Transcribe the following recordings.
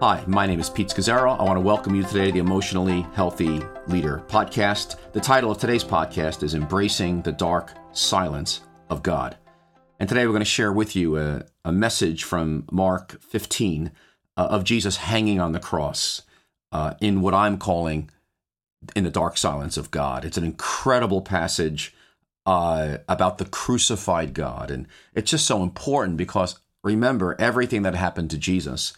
Hi, my name is Pete Scazzero. I want to welcome you today to the Emotionally Healthy Leader podcast. The title of today's podcast is Embracing the Dark Silence of God. And today we're going to share with you a, a message from Mark 15 uh, of Jesus hanging on the cross uh, in what I'm calling in the dark silence of God. It's an incredible passage uh, about the crucified God. And it's just so important because remember, everything that happened to Jesus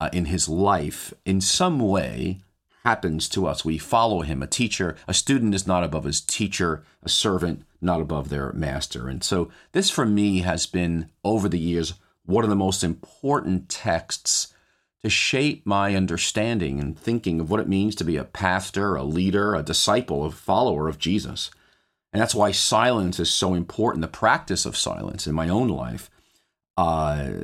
uh, in his life, in some way, happens to us. We follow him. A teacher, a student is not above his teacher, a servant not above their master. And so, this for me has been over the years one of the most important texts to shape my understanding and thinking of what it means to be a pastor, a leader, a disciple, a follower of Jesus. And that's why silence is so important, the practice of silence in my own life. Uh,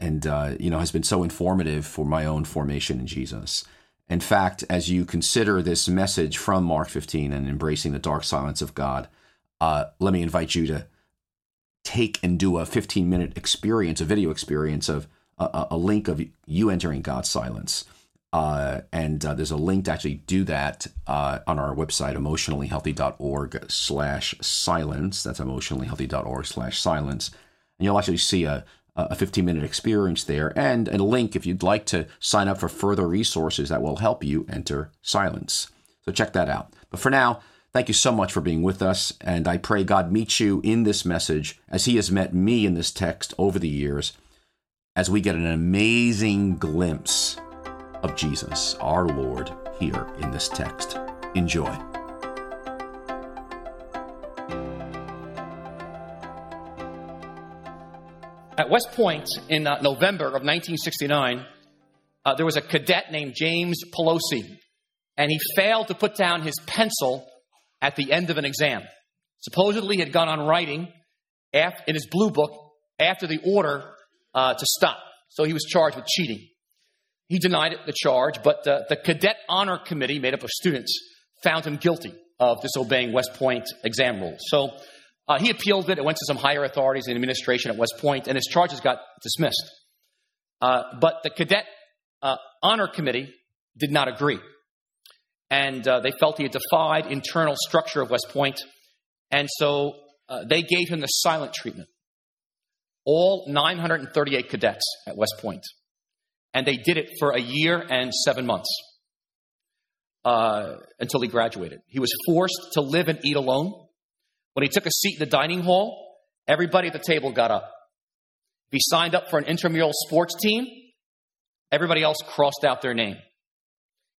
and, uh, you know, has been so informative for my own formation in Jesus. In fact, as you consider this message from Mark 15 and embracing the dark silence of God, uh, let me invite you to take and do a 15 minute experience, a video experience of a, a link of you entering God's silence. Uh, and uh, there's a link to actually do that uh, on our website, emotionallyhealthy.org slash silence. That's emotionallyhealthy.org slash silence. And you'll actually see a, a 15 minute experience there and a link if you'd like to sign up for further resources that will help you enter silence. So check that out. But for now, thank you so much for being with us. And I pray God meets you in this message as He has met me in this text over the years as we get an amazing glimpse of Jesus, our Lord, here in this text. Enjoy. At West Point in uh, November of 1969, uh, there was a cadet named James Pelosi, and he failed to put down his pencil at the end of an exam. Supposedly, he had gone on writing in his blue book after the order uh, to stop. So he was charged with cheating. He denied it, the charge, but uh, the Cadet Honor Committee, made up of students, found him guilty of disobeying West Point exam rules. So uh, he appealed it. It went to some higher authorities in the administration at West Point, and his charges got dismissed. Uh, but the Cadet uh, Honor Committee did not agree. And uh, they felt he had defied internal structure of West Point, and so uh, they gave him the silent treatment all 938 cadets at West Point. And they did it for a year and seven months uh, until he graduated. He was forced to live and eat alone. When he took a seat in the dining hall, everybody at the table got up. If he signed up for an intramural sports team, everybody else crossed out their name.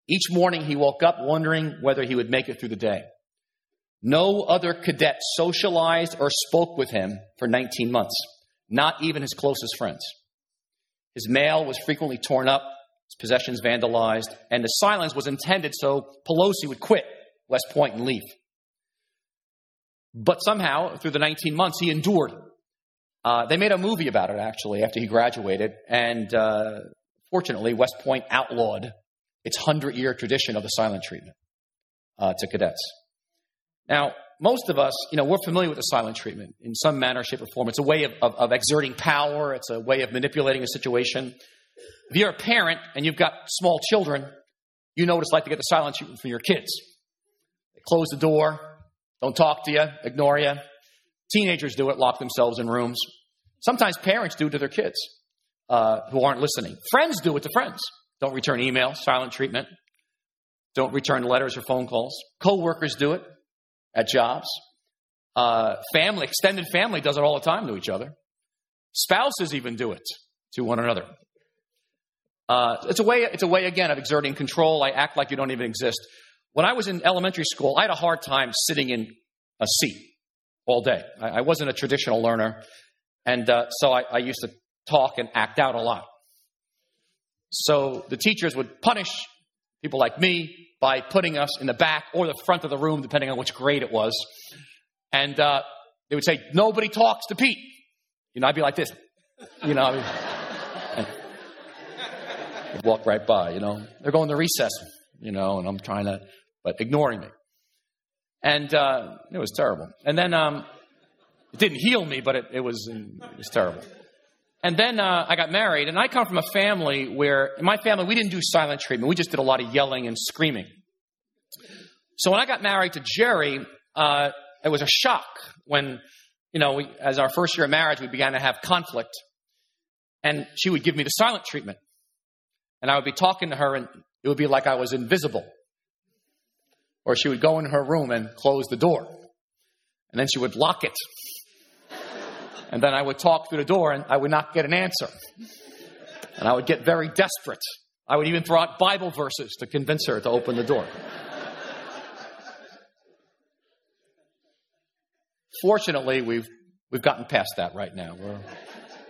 Each morning he woke up wondering whether he would make it through the day. No other cadet socialized or spoke with him for 19 months not even his closest friends. His mail was frequently torn up, his possessions vandalized, and the silence was intended so Pelosi would quit West Point and leave. But somehow, through the 19 months, he endured. Uh, they made a movie about it, actually, after he graduated, and uh, fortunately, West Point outlawed its 100 year tradition of the silent treatment uh, to cadets. Now, most of us, you know, we're familiar with the silent treatment in some manner, shape, or form. It's a way of, of, of, exerting power. It's a way of manipulating a situation. If you're a parent and you've got small children, you know what it's like to get the silent treatment from your kids. They close the door, don't talk to you, ignore you. Teenagers do it, lock themselves in rooms. Sometimes parents do it to their kids uh, who aren't listening. Friends do it to friends. Don't return email, silent treatment. Don't return letters or phone calls. Co-workers do it at jobs. Uh, family, extended family does it all the time to each other. Spouses even do it to one another. Uh, it's a way. It's a way again of exerting control. I act like you don't even exist. When I was in elementary school, I had a hard time sitting in a seat all day. I, I wasn't a traditional learner, and uh, so I, I used to talk and act out a lot. So the teachers would punish people like me by putting us in the back or the front of the room, depending on which grade it was. And uh, they would say, Nobody talks to Pete. You know, I'd be like this. You know, I would walk right by, you know. They're going to recess, you know, and I'm trying to, but ignoring me. And uh, it was terrible. And then um, it didn't heal me, but it, it, was, it was terrible. And then uh, I got married, and I come from a family where, in my family, we didn't do silent treatment. We just did a lot of yelling and screaming. So when I got married to Geri, uh, it was a shock when, you know, we, as our first year of marriage, we began to have conflict. And she would give me the silent treatment. And I would be talking to her, and it would be like I was invisible. Or she would go in her room and close the door. And then she would lock it. And then I would talk through the door and I would not get an answer. And I would get very desperate. I would even throw out Bible verses to convince her to open the door. Fortunately, we've, we've gotten past that right now. We're,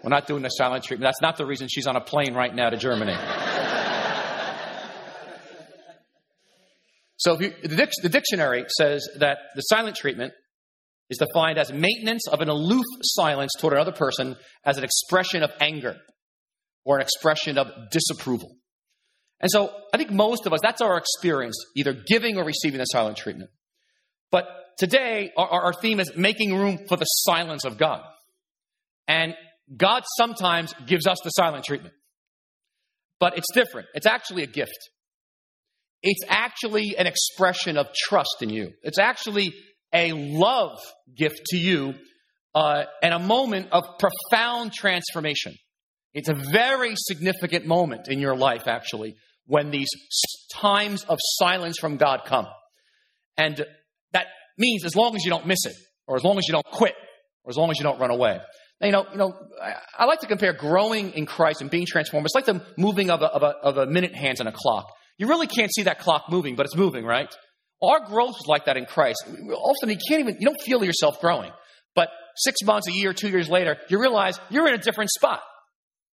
we're not doing the silent treatment. That's not the reason she's on a plane right now to Germany. So you, the, the dictionary says that the silent treatment is defined as maintenance of an aloof silence toward another person as an expression of anger or an expression of disapproval. And so I think most of us, that's our experience, either giving or receiving the silent treatment. But today, our, our theme is making room for the silence of God. And God sometimes gives us the silent treatment. But it's different. It's actually a gift. It's actually an expression of trust in you. It's actually a love gift to you uh, and a moment of profound transformation. It's a very significant moment in your life, actually, when these times of silence from God come. And that means as long as you don't miss it, or as long as you don't quit, or as long as you don't run away. You know, you know, I, I like to compare growing in Christ and being transformed. It's like the moving of a, of a, of a minute hands on a clock. You really can't see that clock moving, but it's moving, right? Our growth is like that in Christ. Often you can't even, you don't feel yourself growing. But six months, a year, two years later, you realize you're in a different spot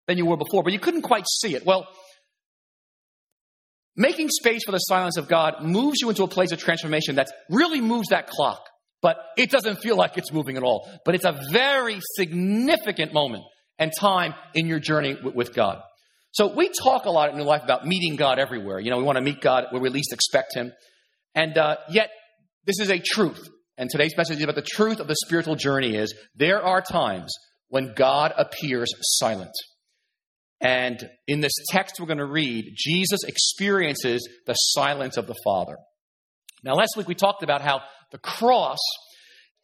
than you were before, but you couldn't quite see it. Well, making space for the silence of God moves you into a place of transformation that really moves that clock, but it doesn't feel like it's moving at all. But it's a very significant moment and time in your journey with God. So we talk a lot in your life about meeting God everywhere. You know, we want to meet God where we least expect Him. And uh, yet, this is a truth. And today's message is about the truth of the spiritual journey is there are times when God appears silent. And in this text we're going to read, Jesus experiences the silence of the Father. Now, last week we talked about how the cross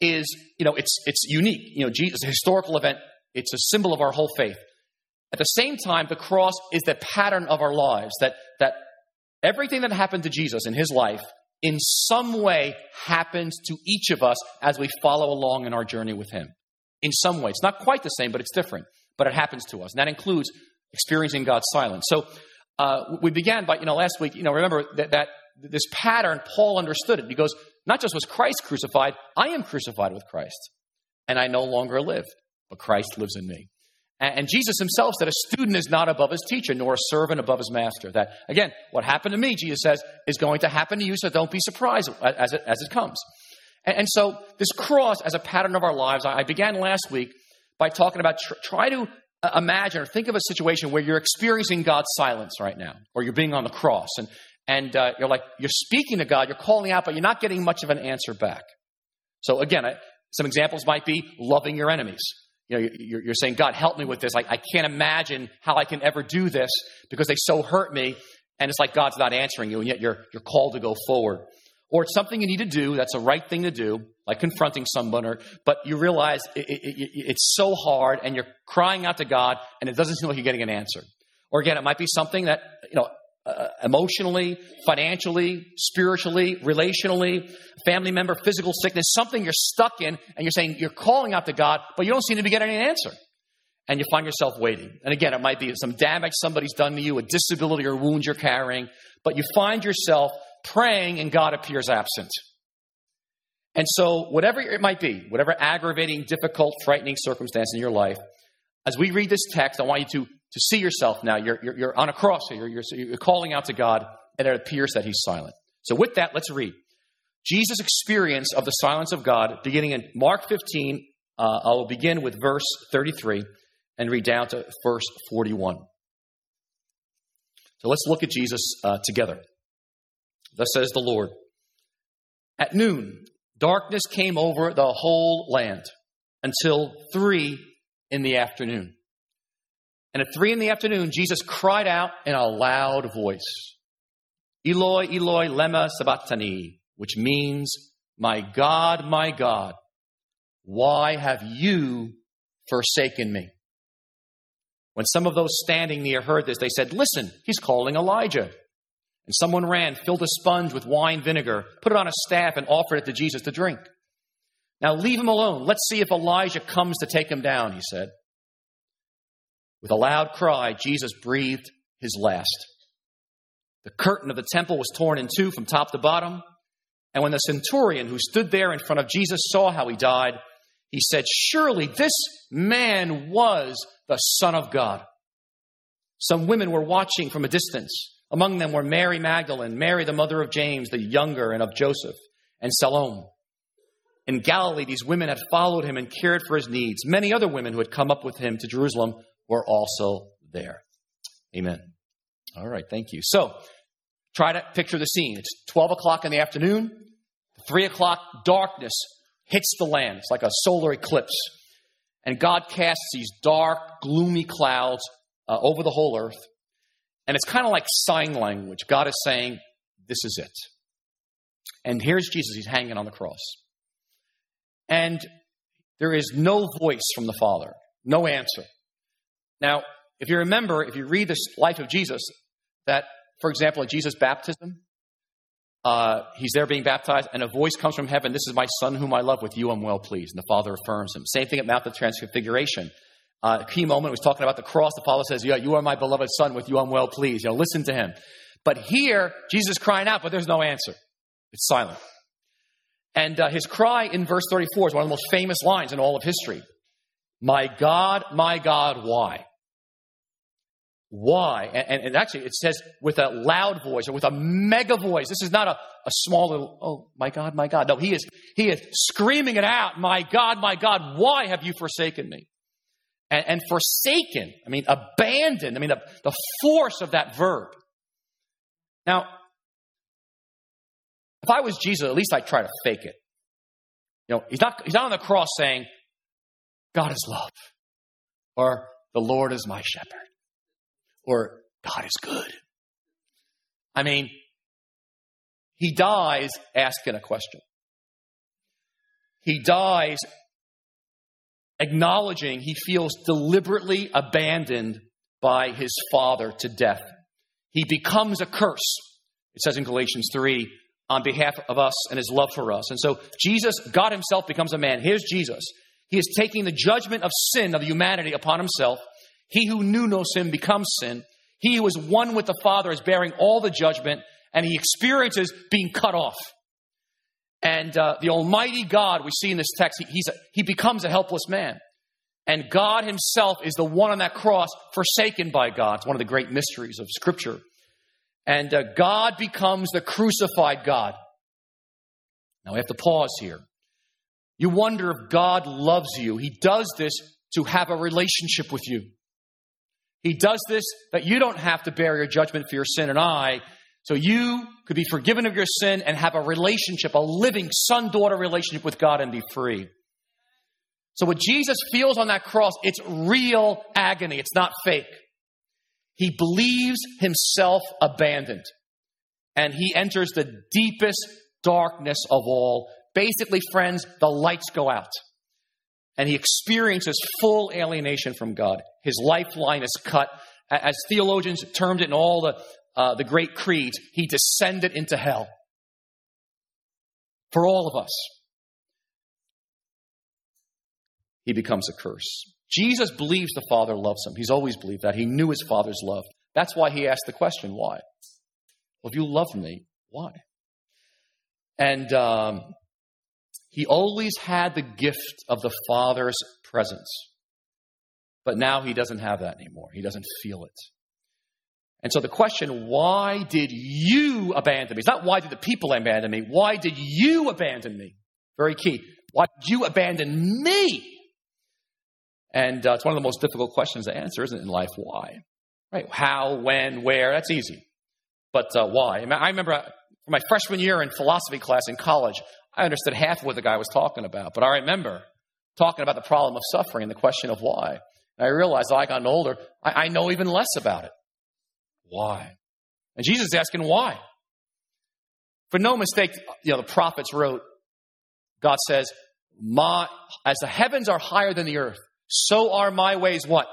is, you know, it's, it's unique. You know, Jesus, a historical event, it's a symbol of our whole faith. At the same time, the cross is the pattern of our lives, that, that everything that happened to Jesus in his life in some way happens to each of us as we follow along in our journey with Him. In some way. It's not quite the same, but it's different. But it happens to us. And that includes experiencing God's silence. So uh, we began by, you know, last week, you know, remember that, that this pattern, Paul understood it. He goes, not just was Christ crucified, I am crucified with Christ. And I no longer live, but Christ lives in me. And Jesus himself said, A student is not above his teacher, nor a servant above his master. That, again, what happened to me, Jesus says, is going to happen to you, so don't be surprised as it, as it comes. And, and so, this cross as a pattern of our lives, I began last week by talking about tr- try to uh, imagine or think of a situation where you're experiencing God's silence right now, or you're being on the cross, and, and uh, you're like, you're speaking to God, you're calling out, but you're not getting much of an answer back. So, again, I, some examples might be loving your enemies you know, you're, you're saying, God, help me with this. I, I can't imagine how I can ever do this because they so hurt me. And it's like God's not answering you, and yet you're, you're called to go forward. Or it's something you need to do that's the right thing to do, like confronting someone, or, but you realize it, it, it, it's so hard and you're crying out to God and it doesn't seem like you're getting an answer. Or again, it might be something that, you know, uh, emotionally, financially, spiritually, relationally, family member, physical sickness, something you're stuck in, and you're saying you're calling out to God, but you don't seem to be getting an answer. And you find yourself waiting. And again, it might be some damage somebody's done to you, a disability or wound you're carrying, but you find yourself praying and God appears absent. And so, whatever it might be, whatever aggravating, difficult, frightening circumstance in your life, as we read this text, I want you to to see yourself now. You're, you're, you're on a cross here. You're, you're calling out to God, and it appears that He's silent. So, with that, let's read. Jesus' experience of the silence of God, beginning in Mark 15, uh, I will begin with verse 33 and read down to verse 41. So let's look at Jesus uh, together. Thus says the Lord At noon, darkness came over the whole land until three in the afternoon. And at three in the afternoon, Jesus cried out in a loud voice, Eloi, Eloi, lema sabachthani, which means, My God, my God, why have you forsaken me? When some of those standing near heard this, they said, Listen, he's calling Elijah. And someone ran, filled a sponge with wine vinegar, put it on a staff, and offered it to Jesus to drink. Now leave him alone. Let's see if Elijah comes to take him down, he said. With a loud cry, Jesus breathed his last. The curtain of the temple was torn in two from top to bottom. And when the centurion who stood there in front of Jesus saw how he died, he said, Surely this man was the Son of God. Some women were watching from a distance. Among them were Mary Magdalene, Mary the mother of James the younger and of Joseph, and Salome. In Galilee, these women had followed him and cared for his needs. Many other women who had come up with him to Jerusalem were also there. Amen. All right, thank you. So, try to picture the scene. It's 12 o'clock in the afternoon, 3 o'clock, darkness hits the land. It's like a solar eclipse. And God casts these dark, gloomy clouds uh, over the whole earth. And it's kind of like sign language. God is saying, This is it. And here's Jesus. He's hanging on the cross. And there is no voice from the Father, no answer. Now, if you remember, if you read the life of Jesus, that, for example, at Jesus' baptism, uh, he's there being baptized, and a voice comes from heaven This is my son whom I love, with you I'm well pleased. And the Father affirms him. Same thing at Mount of Transfiguration. Uh, key moment was talking about the cross. The Father says, Yeah, you are my beloved son, with you I'm well pleased. You know, listen to him. But here, Jesus crying out, but there's no answer. It's silent. And uh, his cry in verse 34 is one of the most famous lines in all of history My God, my God, why? Why? And, and, actually, it says with a loud voice or with a mega voice. This is not a, a small little, oh, my God, my God. No, he is, he is screaming it out. My God, my God, why have you forsaken me? And, and forsaken, I mean, abandoned. I mean, the, the force of that verb. Now, if I was Jesus, at least I'd try to fake it. You know, he's not, he's not on the cross saying, God is love, or the Lord is my shepherd, or God is good. I mean, he dies asking a question. He dies acknowledging he feels deliberately abandoned by his father to death. He becomes a curse. It says in Galatians 3 on behalf of us and his love for us. And so Jesus, God himself becomes a man. Here's Jesus. He is taking the judgment of sin of humanity upon himself. He who knew no sin becomes sin. He who is one with the Father is bearing all the judgment, and he experiences being cut off. And uh, the Almighty God, we see in this text, he, a, he becomes a helpless man. And God Himself is the one on that cross forsaken by God. It's one of the great mysteries of Scripture. And uh, God becomes the crucified God. Now we have to pause here. You wonder if God loves you. He does this to have a relationship with you. He does this that you don't have to bear your judgment for your sin and I, so you could be forgiven of your sin and have a relationship, a living son daughter relationship with God and be free. So what Jesus feels on that cross, it's real agony. It's not fake. He believes himself abandoned. And he enters the deepest darkness of all. Basically, friends, the lights go out. And he experiences full alienation from God. His lifeline is cut. As theologians termed it in all the, uh, the great creeds, he descended into hell. For all of us, he becomes a curse. Jesus believes the Father loves him. He's always believed that. He knew his Father's love. That's why he asked the question, why? Well, if you love me, why? And um, he always had the gift of the Father's presence. But now he doesn't have that anymore. He doesn't feel it. And so the question, why did you abandon me? It's not why did the people abandon me? Why did you abandon me? Very key. Why did you abandon me? And uh, it's one of the most difficult questions to answer, isn't it, in life? Why? Right? How, when, where? That's easy. But uh, why? I remember uh, my freshman year in philosophy class in college, I understood half of what the guy was talking about. But I remember talking about the problem of suffering and the question of why. And I realized as I got older, I, I know even less about it. Why? And Jesus is asking why. For no mistake, you know, the prophets wrote, God says, my, as the heavens are higher than the earth, so are my ways what?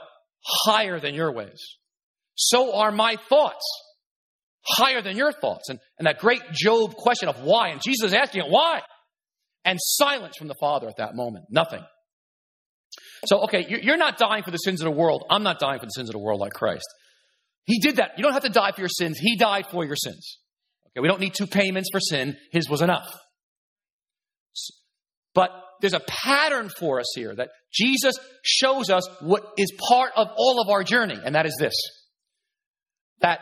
Higher than your ways. So are my thoughts higher than your thoughts. And, and that great Job question of why. And Jesus is asking it, why? And silence from the Father at that moment. Nothing. So, okay, you're not dying for the sins of the world. I'm not dying for the sins of the world like Christ. He did that. You don't have to die for your sins. He died for your sins. Okay, we don't need two payments for sin. His was enough. But there's a pattern for us here that Jesus shows us what is part of all of our journey, and that is this that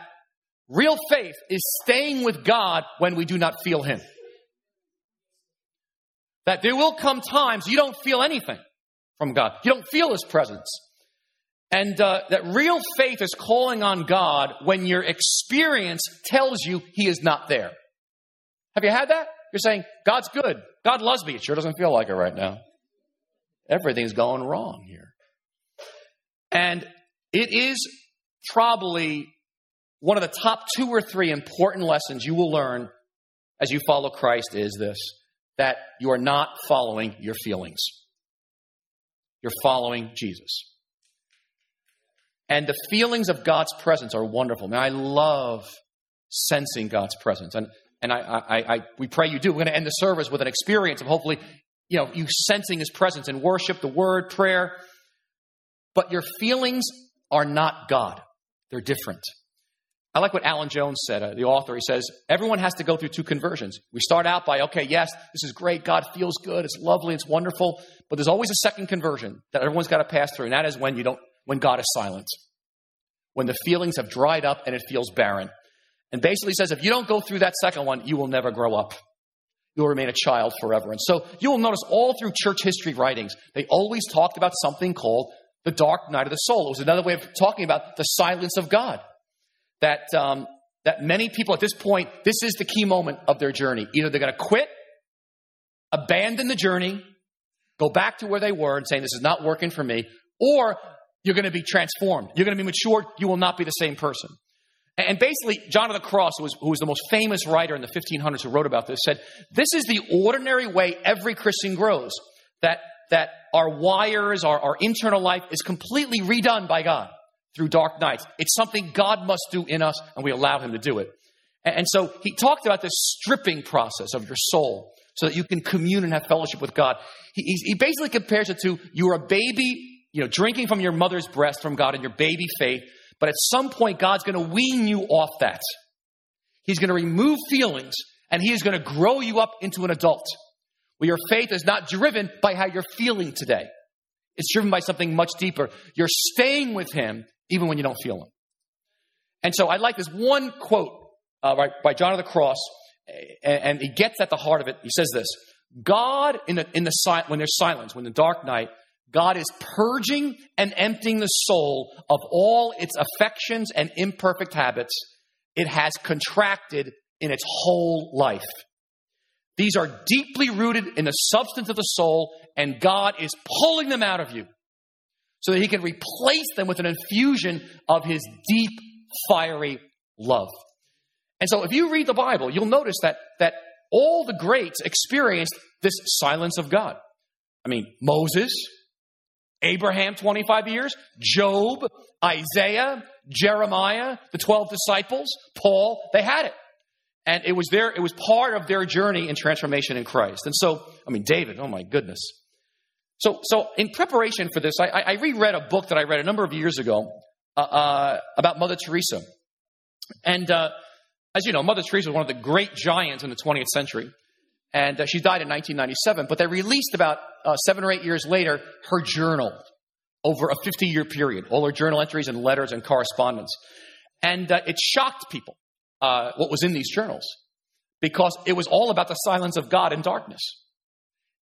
real faith is staying with God when we do not feel Him. That there will come times you don't feel anything from God, you don't feel His presence. And uh, that real faith is calling on God when your experience tells you He is not there. Have you had that? You're saying, God's good. God loves me. It sure doesn't feel like it right now. Everything's going wrong here. And it is probably one of the top two or three important lessons you will learn as you follow Christ is this that you are not following your feelings. You're following Jesus. And the feelings of God's presence are wonderful. Now, I love sensing God's presence. And, and I, I, I, we pray you do. We're going to end the service with an experience of hopefully, you know, you sensing His presence in worship, the word, prayer. But your feelings are not God. They're different. I like what Alan Jones said, uh, the author. He says, everyone has to go through two conversions. We start out by, okay, yes, this is great. God feels good. It's lovely. It's wonderful. But there's always a second conversion that everyone's got to pass through. And that is when you don't when God is silent, when the feelings have dried up and it feels barren. And basically says if you don't go through that second one, you will never grow up. You'll remain a child forever. And so you will notice all through church history writings, they always talked about something called the dark night of the soul. It was another way of talking about the silence of God. That, um, that many people at this point, this is the key moment of their journey. Either they're going to quit, abandon the journey, go back to where they were and saying, This is not working for me, or you're going to be transformed. You're going to be matured. You will not be the same person. And basically, John of the Cross, who was, who was the most famous writer in the 1500s who wrote about this, said, This is the ordinary way every Christian grows. That, that our wires, our, our internal life is completely redone by God through dark nights. It's something God must do in us, and we allow Him to do it. And, so he talked about this stripping process of your soul so that you can commune and have fellowship with God. He, he basically compares it to you're a baby you know, drinking from your mother's breast from God in your baby faith, but at some point, God's going to wean you off that. He's going to remove feelings and He is going to grow you up into an adult where your faith is not driven by how you're feeling today. It's driven by something much deeper. You're staying with Him even when you don't feel them. And so I like this one quote uh, by, by John of the Cross, and, and he gets at the heart of it. He says this God, in the, in the, when there's silence, when the dark night, God is purging and emptying the soul of all its affections and imperfect habits it has contracted in its whole life. These are deeply rooted in the substance of the soul, and God is pulling them out of you so that He can replace them with an infusion of His deep, fiery love. And so, if you read the Bible, you'll notice that, that all the greats experienced this silence of God. I mean, Moses, Abraham 25 years, Job, Isaiah, Jeremiah, the 12 disciples, Paul, they had it. And it was their, it was part of their journey in transformation in Christ. And so, I mean, David, oh my goodness. So, so in preparation for this, I, I reread a book that I read a number of years ago uh, uh, about Mother Teresa. And uh, as you know, Mother Teresa was one of the great giants in the 20th century. And uh, she died in 1997. But they released about uh, seven or eight years later her journal over a 50 year period, all her journal entries and letters and correspondence. And uh, it shocked people what was in these journals because it was all about the silence of God in darkness.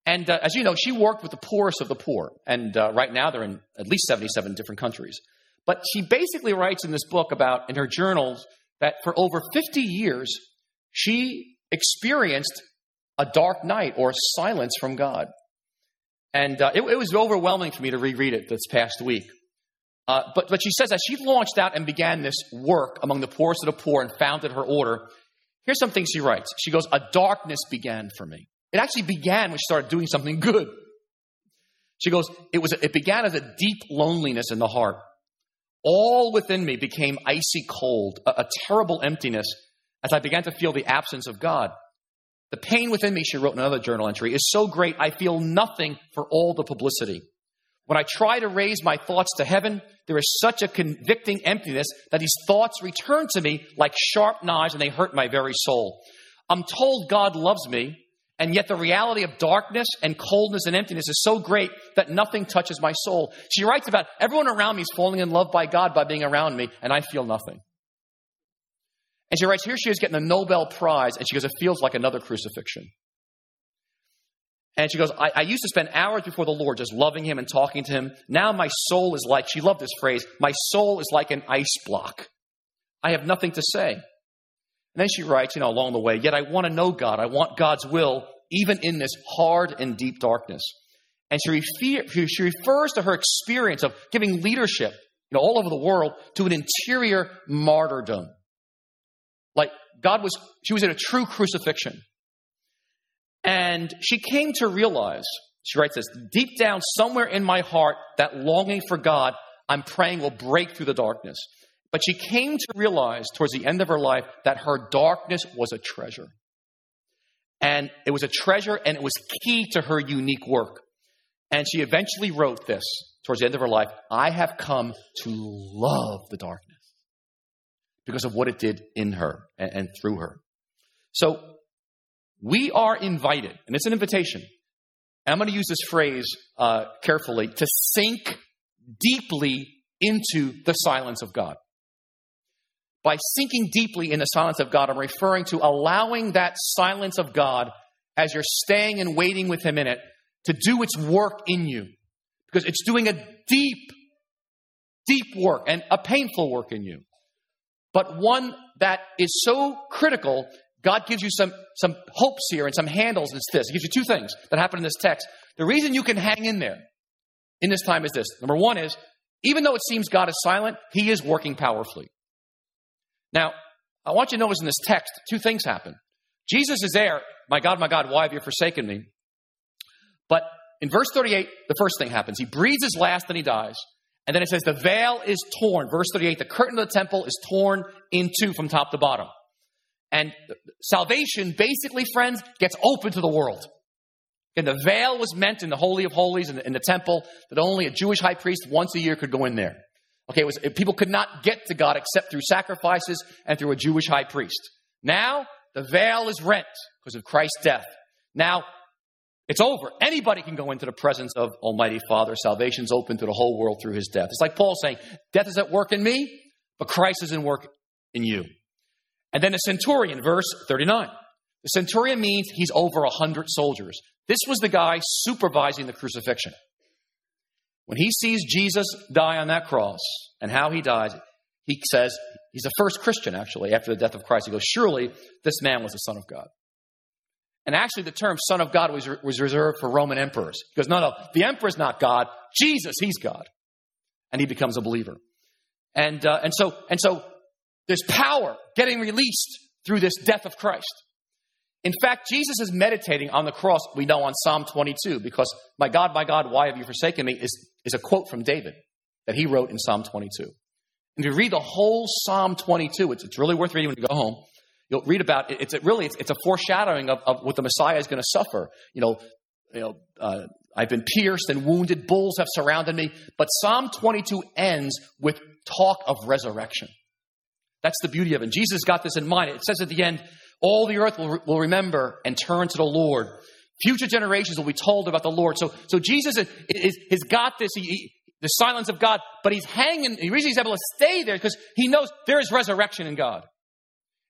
And uh, as you know, she worked with the poorest of the poor. And uh, right now they're in at least 77 different countries. But she basically writes in this book about, in her journals, that for over 50 years, she experienced a dark night or silence from God. And uh, it, it, was overwhelming for me to reread it this past week Uh, but, but she says that she launched out and began this work among the poorest of the poor and founded her order. Here's some things she writes. She goes, A darkness began for me. It actually began when she started doing something good. She goes, It, was, it began as a deep loneliness in the heart. All within me became icy cold, a, a terrible emptiness as I began to feel the absence of God. The pain within me, she wrote in another journal entry, is so great I feel nothing for all the publicity. When I try to raise my thoughts to heaven, there is such a convicting emptiness that these thoughts return to me like sharp knives and they hurt my very soul. I'm told God loves me, and yet the reality of darkness and coldness and emptiness is so great that nothing touches my soul. She writes about everyone around me is falling in love by God by being around me, and I feel nothing. And she writes, here she is getting the Nobel Prize, and she goes, it feels like another crucifixion. And she goes, I, I, used to spend hours before the Lord just loving Him and talking to Him. Now my soul is like, she loved this phrase, my soul is like an ice block. I have nothing to say. And then she writes, you know, along the way, yet I want to know God. I want God's will, even in this hard and deep darkness. And she, refer, she refers to her experience of giving leadership, you know, all over the world to an interior martyrdom. Like God was, she was in a true crucifixion. And she came to realize, she writes this, deep down somewhere in my heart, that longing for God, I'm praying will break through the darkness. But she came to realize towards the end of her life that her darkness was a treasure. And it was a treasure and it was key to her unique work. And she eventually wrote this towards the end of her life I have come to love the darkness because of what it did in her and, and through her. So we are invited, and it's an invitation. I'm going to use this phrase uh, carefully to sink deeply into the silence of God. By sinking deeply in the silence of God, I'm referring to allowing that silence of God as you're staying and waiting with Him in it to do its work in you. Because it's doing a deep, deep work and a painful work in you. But one that is so critical God gives you some, some hopes here and some handles. It's this. He gives you two things that happen in this text. The reason you can hang in there in this time is this. Number one is, even though it seems God is silent, He is working powerfully. Now, I want you to notice in this text, two things happen. Jesus is there. My God, my God, why have you forsaken me? But in verse 38, the first thing happens. He breathes his last and he dies. And then it says, the veil is torn. Verse 38, the curtain of the temple is torn in two from top to bottom. And salvation, basically, friends, gets open to the world. And the veil was meant in the Holy of Holies in the, in the temple that only a Jewish high priest once a year could go in there. Okay, it was, people could not get to God except through sacrifices and through a Jewish high priest. Now, the veil is rent because of Christ's death. Now, it's over. Anybody can go into the presence of Almighty Father. Salvation's open to the whole world through his death. It's like Paul saying, Death is at work in me, but Christ is in work in you. And then a centurion, verse 39. The centurion means he's over a hundred soldiers. This was the guy supervising the crucifixion. When he sees Jesus die on that cross and how he dies, he says, he's the first Christian actually after the death of Christ. He goes, Surely this man was the Son of God. And actually, the term Son of God was, was reserved for Roman emperors. He goes, No, no, the emperor's not God. Jesus, he's God. And he becomes a believer. And, uh, and, so, and so there's power getting released through this death of Christ. In fact, Jesus is meditating on the cross, we know on Psalm 22, because, My God, my God, why have you forsaken me? is, is a quote from David that he wrote in Psalm 22. And if you read the whole Psalm 22, it's, it's really worth reading when you go home. You'll read about it. It's a, really, it's, it's, a foreshadowing of, of, what the Messiah is going to suffer. You know, you know uh, I've been pierced and wounded. Bulls have surrounded me. But Psalm 22 ends with talk of resurrection. That's the beauty of it. And Jesus got this in mind. It says at the end, all the earth will, will remember and turn to the Lord. Future generations will be told about the Lord. So, so Jesus is, is, has got this, he, he, the silence of God, but he's hanging, the reason he's able to stay there because he knows there is resurrection in God.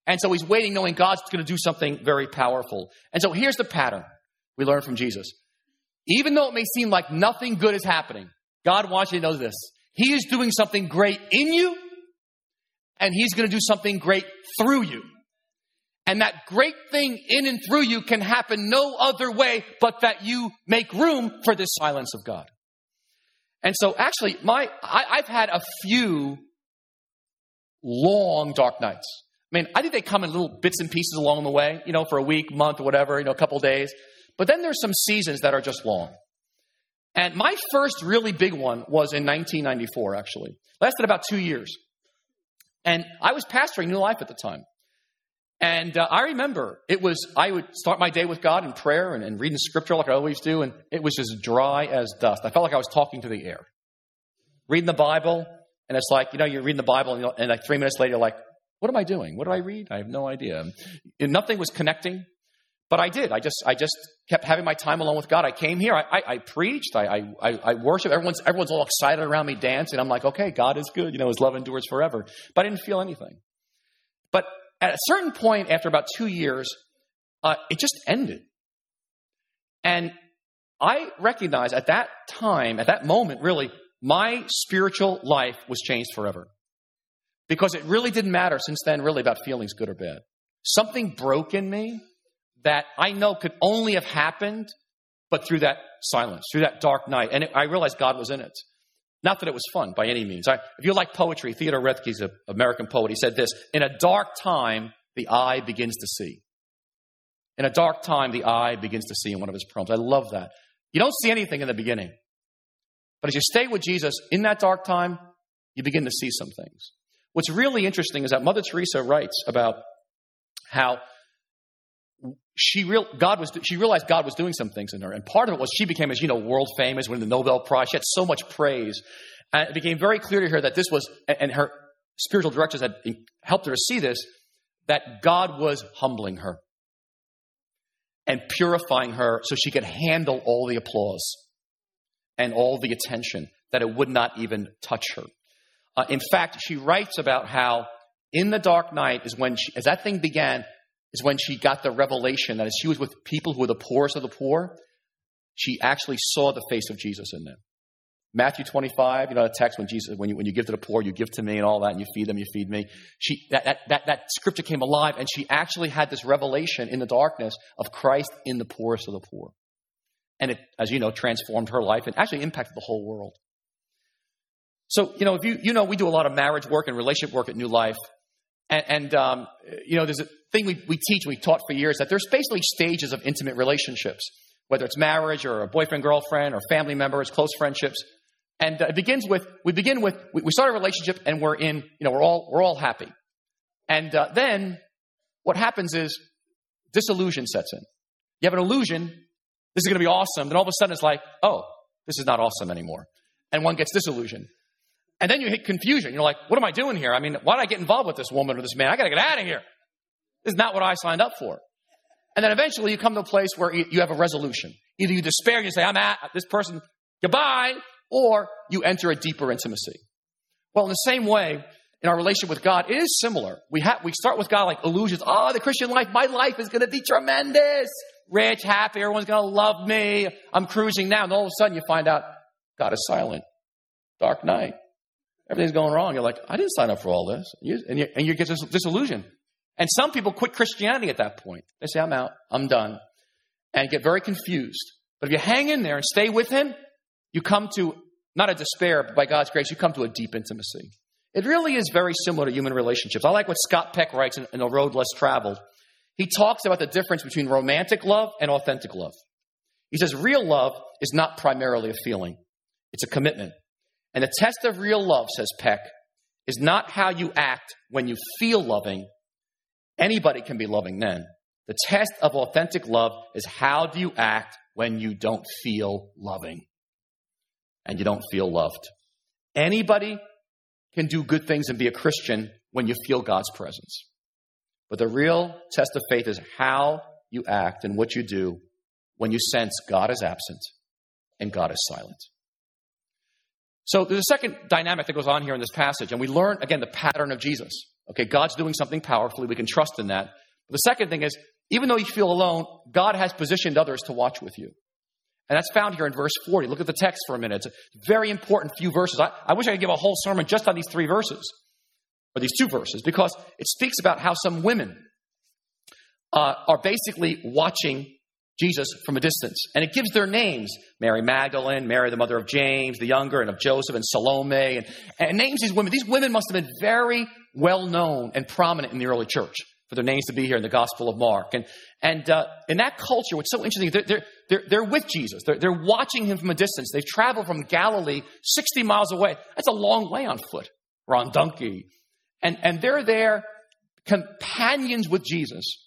And so he's waiting knowing God's going to do something very powerful. And so here's the pattern we learn from Jesus. Even though it may seem like nothing good is happening, God wants you to know this. He is doing something great in you and He's going to do something great through you. And that great thing in and through you can happen no other way but that you make room for this silence of God. And so actually, my, I, I've had a few long dark nights. I mean, I think they come in little bits and pieces along the way, you know, for a week, month, whatever, you know, a couple days. But then there's some seasons that are just long. And my first really big one was in 1994, actually. Lasted about two years. And I was pastoring New Life at the time. And uh, I remember it was, I would start my day with God in prayer and, and reading scripture like I always do, and it was as dry as dust. I felt like I was talking to the air. Reading the Bible, and it's like, you know, you're reading the Bible, and, and like three minutes later, you're like, what am I doing? What do I read? I have no idea. And nothing was connecting. But I did. I just, I just kept having my time alone with God. I came here. I, I, I preached. I, I, I worship. Everyone's, everyone's all excited around me dancing. I'm like, okay, God is good. You know, His love endures forever. But I didn't feel anything. But at a certain point, after about two years, uh, it just ended. And I recognized at that time, at that moment, really, my spiritual life was changed forever. Because it really didn't matter since then, really, about feelings good or bad. Something broke in me that I know could only have happened, but through that silence, through that dark night. And it, I realized God was in it. Not that it was fun by any means. I, if you like poetry, Theodore Roethke's an American poet. He said this In a dark time, the eye begins to see. In a dark time, the eye begins to see in one of his poems. I love that. You don't see anything in the beginning. But as you stay with Jesus in that dark time, you begin to see some things. What's really interesting is that Mother Teresa writes about how she real God was she realized God was doing some things in her, and part of it was she became, as you know, world famous, winning the Nobel Prize. She had so much praise, and it became very clear to her that this was, and her spiritual directors had helped her to see this, that God was humbling her and purifying her so she could handle all the applause and all the attention that it would not even touch her. Uh, in fact, she writes about how in the dark night is when, she, as that thing began, is when she got the revelation that as she was with people who were the poorest of the poor, she actually saw the face of Jesus in them. Matthew 25, you know, the text when Jesus, when you, when you give to the poor, you give to me and all that, and you feed them, you feed me. She, that, that, that, that scripture came alive, and she actually had this revelation in the darkness of Christ in the poorest of the poor. And it, as you know, transformed her life and actually impacted the whole world. So, you know, if you, you know, we do a lot of marriage work and relationship work at New Life. And, and um, you know, there's a thing we, we teach, we taught for years, that there's basically stages of intimate relationships, whether it's marriage or a boyfriend, girlfriend, or family members, close friendships. And uh, it begins with, we begin with, we, we, start a relationship and we're in, you know, we're all, we're all happy. And uh, then what happens is disillusion sets in. You have an illusion, this is going to be awesome. Then all of a sudden it's like, oh, this is not awesome anymore. And one gets disillusioned. And then you hit confusion. You're like, what am I doing here? I mean, why did I get involved with this woman or this man? I got to get out of here. This is not what I signed up for. And then eventually you come to a place where you have a resolution. Either you despair and you say, I'm at this person, goodbye, or you enter a deeper intimacy. Well, in the same way, in our relationship with God, it is similar. We we start with God like illusions. Oh, the Christian life, my life is going to be tremendous. Rich, happy, everyone's going to love me. I'm cruising now. And all of a sudden you find out God is silent. Dark night. Everything's going wrong. You're like, I didn't sign up for all this. And you, and you get disillusioned. And some people quit Christianity at that point. They say, I'm out, I'm done, and get very confused. But if you hang in there and stay with Him, you come to not a despair, but by God's grace, you come to a deep intimacy. It really is very similar to human relationships. I like what Scott Peck writes in, in A Road Less Traveled. He talks about the difference between romantic love and authentic love. He says, real love is not primarily a feeling, it's a commitment. And the test of real love, says Peck, is not how you act when you feel loving, Anybody can be loving then. The test of authentic love is how do you act when you don't feel loving and you don't feel loved? Anybody can do good things and be a Christian when you feel God's presence. But the real test of faith is how you act and what you do when you sense God is absent and God is silent. So there's a second dynamic that goes on here in this passage, and we learn again the pattern of Jesus. Okay, God's doing something powerfully. We can trust in that. But the second thing is, even though you feel alone, God has positioned others to watch with you. And that's found here in verse 40. Look at the text for a minute. It's a very important few verses. I, I wish I could give a whole sermon just on these three verses, or these two verses, because it speaks about how some women uh, are basically watching Jesus from a distance. And it gives their names Mary Magdalene, Mary, the mother of James, the younger, and of Joseph, and Salome, and, and names these women. These women must have been very well known and prominent in the early church for their names to be here in the Gospel of Mark. And, and uh, in that culture, what's so interesting, they're, they're, they're, they're with Jesus. They're, they're watching him from a distance. They've traveled from Galilee 60 miles away. That's a long way on foot or on donkey. And, and they're there, companions with Jesus.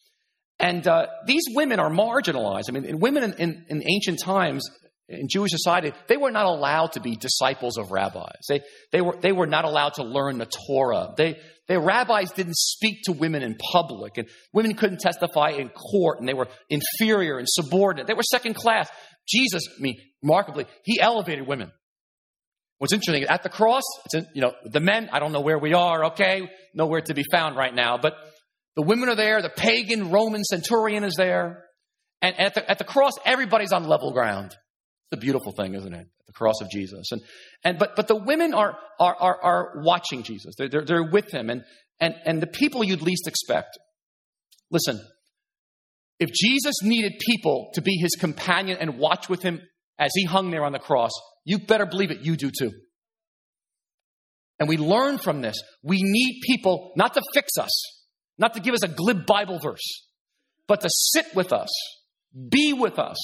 And uh, these women are marginalized. I mean, women in, in, in, ancient times in Jewish society, they were not allowed to be disciples of rabbis. They, they, were, they were not allowed to learn the Torah. They, the rabbis didn't speak to women in public, and women couldn't testify in court, and they were inferior and subordinate. They were second class. Jesus, I mean, remarkably, he elevated women. What's interesting, at the cross, it's in, you know, the men, I don't know where we are, okay? Nowhere to be found right now, but the women are there, the pagan Roman centurion is there. And at the, at the cross, everybody's on level ground. It's a beautiful thing, isn't it? The cross of Jesus. And, and but, but the women are, are, are, are watching Jesus. They're, they're, they're with him. And, and, and the people you'd least expect. Listen, if Jesus needed people to be his companion and watch with him as he hung there on the cross, you better believe it, you do too. And we learn from this. We need people not to fix us, not to give us a glib Bible verse, but to sit with us, be with us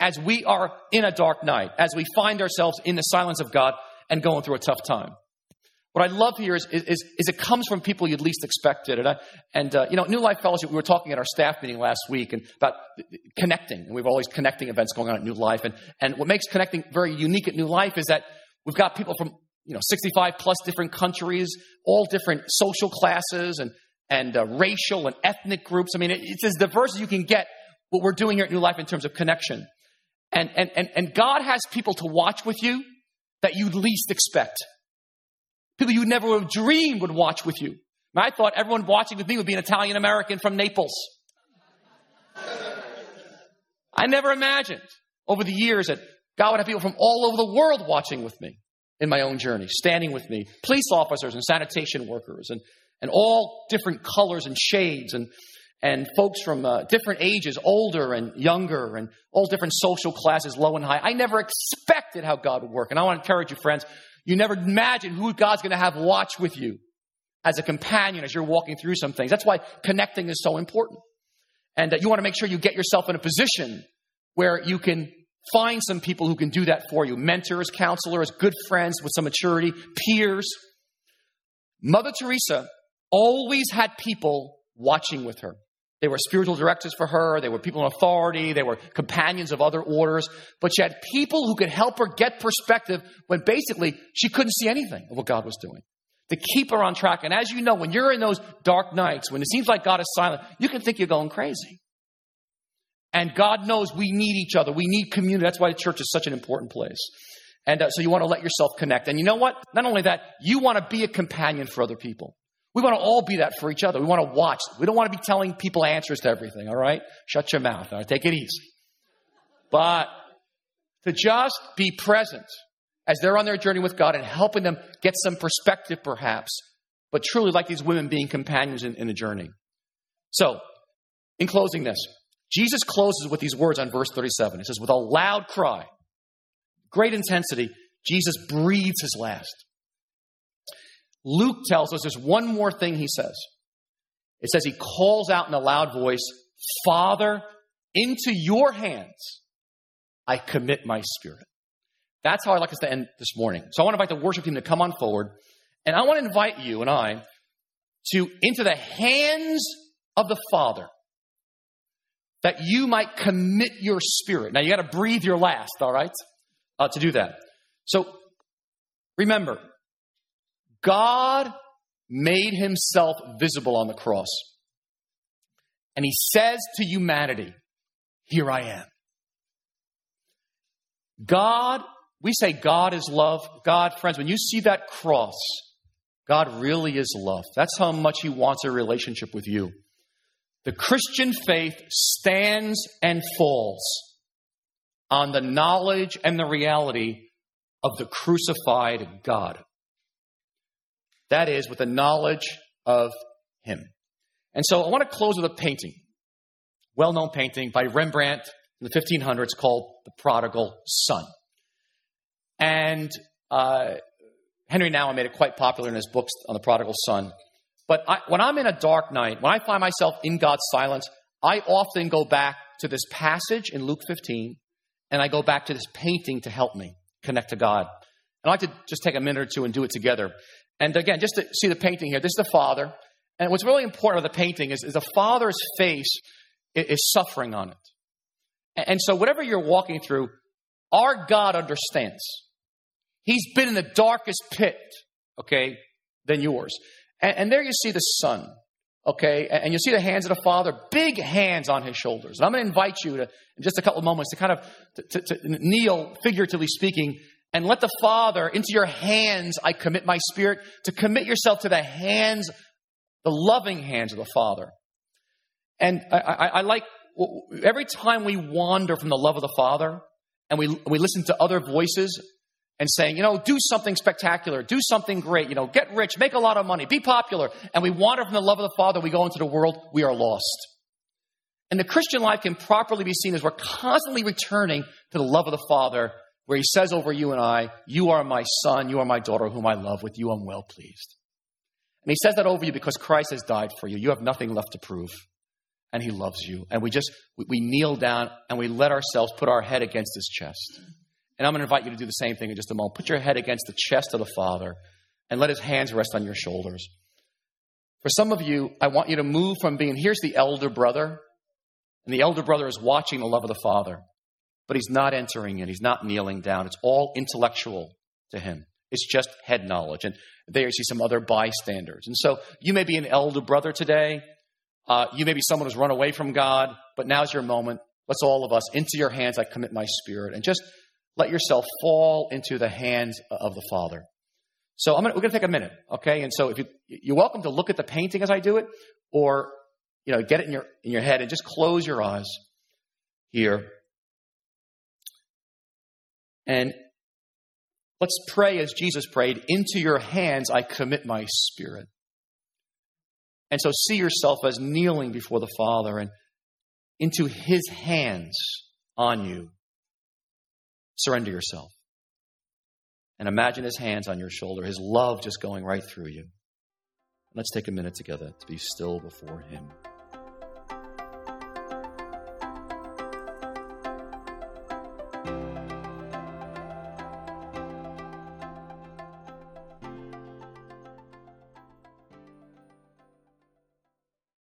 as we are in a dark night, as we find ourselves in the silence of God and going through a tough time. What I love here is, is, is it comes from people you'd least expect it. And, I, and uh, you know, New Life Fellowship, we were talking at our staff meeting last week and about connecting. And we have these connecting events going on at New Life. And, and what makes connecting very unique at New Life is that we've got people from, you know, 65 plus different countries, all different social classes and, and uh, racial and ethnic groups. I mean, it, it's as diverse as you can get what we're doing here at New Life in terms of connection. And, and, and, and God has people to watch with you that you'd least expect. People you never would have dreamed would watch with you. And I thought everyone watching with me would be an Italian American from Naples. I never imagined over the years that God would have people from all over the world watching with me in my own journey, standing with me, police officers and sanitation workers, and, and all different colors and shades, and, and folks from uh, different ages, older and younger, and all different social classes, low and high. I never expected how God would work. And I want to encourage you, friends, you never imagine who God's going to have watch with you as a companion as you're walking through some things. That's why connecting is so important. And uh, you want to make sure you get yourself in a position where you can find some people who can do that for you mentors, counselors, good friends with some maturity, peers. Mother Teresa always had people watching with her. They were spiritual directors for her. They were people in authority. They were companions of other orders. But she had people who could help her get perspective when basically she couldn't see anything of what God was doing. To keep her on track. And as you know, when you're in those dark nights, when it seems like God is silent, you can think you're going crazy. And God knows we need each other. We need community. That's why the church is such an important place. And uh, so you want to let yourself connect. And you know what? Not only that, you want to be a companion for other people. We want to all be that for each other. We want to watch. We don't want to be telling people answers to everything, all right? Shut your mouth, all right? Take it easy. But to just be present as they're on their journey with God and helping them get some perspective, perhaps, but truly like these women being companions in, in the journey. So, in closing this, Jesus closes with these words on verse 37. He says, With a loud cry, great intensity, Jesus breathes his last. Luke tells us there's one more thing he says. It says he calls out in a loud voice, Father, into your hands I commit my spirit. That's how I'd like us to end this morning. So I want to invite the worship team to come on forward. And I want to invite you and I to into the hands of the Father that you might commit your spirit. Now you got to breathe your last, all right, uh, to do that. So remember, God made himself visible on the cross. And he says to humanity, Here I am. God, we say God is love. God, friends, when you see that cross, God really is love. That's how much he wants a relationship with you. The Christian faith stands and falls on the knowledge and the reality of the crucified God. That is, with the knowledge of Him. And so I want to close with a painting, well known painting by Rembrandt in the 1500s called The Prodigal Son. And uh, Henri Nouwen made it quite popular in his books on the prodigal son. But I, when I'm in a dark night, when I find myself in God's silence, I often go back to this passage in Luke 15, and I go back to this painting to help me connect to God. And I'd like to just take a minute or two and do it together. And again, just to see the painting here, this is the father. And what's really important about the painting is, is the father's face is, suffering on it. And, and so, whatever you're walking through, our God understands. He's been in the darkest pit, okay, than yours. And, and there you see the son, okay, and you see the hands of the father, big hands on his shoulders. And I'm going to invite you to, in just a couple of moments, to kind of to, to, to kneel, figuratively speaking, and let the Father into your hands I commit my spirit, to commit yourself to the hands, the loving hands of the Father. And I, I, I like every time we wander from the love of the Father and we, we listen to other voices and saying, you know, do something spectacular, do something great, you know, get rich, make a lot of money, be popular, and we wander from the love of the Father, we go into the world, we are lost. And the Christian life can properly be seen as we're constantly returning to the love of the Father, where He says over you and I, You are my son, you are my daughter, whom I love, with you I'm well pleased. And He says that over you because Christ has died for you. You have nothing left to prove. And He loves you. And we just, we, kneel down and we let ourselves put our head against His chest. And I'm going to invite you to do the same thing in just a moment. Put your head against the chest of the Father and let his hands rest on your shoulders. For some of you, I want you to move from being here's the elder brother, and the elder brother is watching the love of the Father, but he's not entering in, he's not kneeling down. It's all intellectual to him. It's just head knowledge. And there you see some other bystanders. And so you may be an elder brother today. Uh, you may be someone who's run away from God, but now's your moment. Let's all of us, into your hands I commit my spirit. And just let yourself fall into the hands of the Father. So gonna, we're going to take a minute, okay? And so if you, you're welcome to look at the painting as I do it, or you know, get it in your in your head and just close your eyes here. And let's pray as Jesus prayed, into your hands I commit my spirit. And so see yourself as kneeling before the Father and into his hands on you Surrender yourself. And imagine his hands on your shoulder, his love just going right through you. Let's take a minute together to be still before him.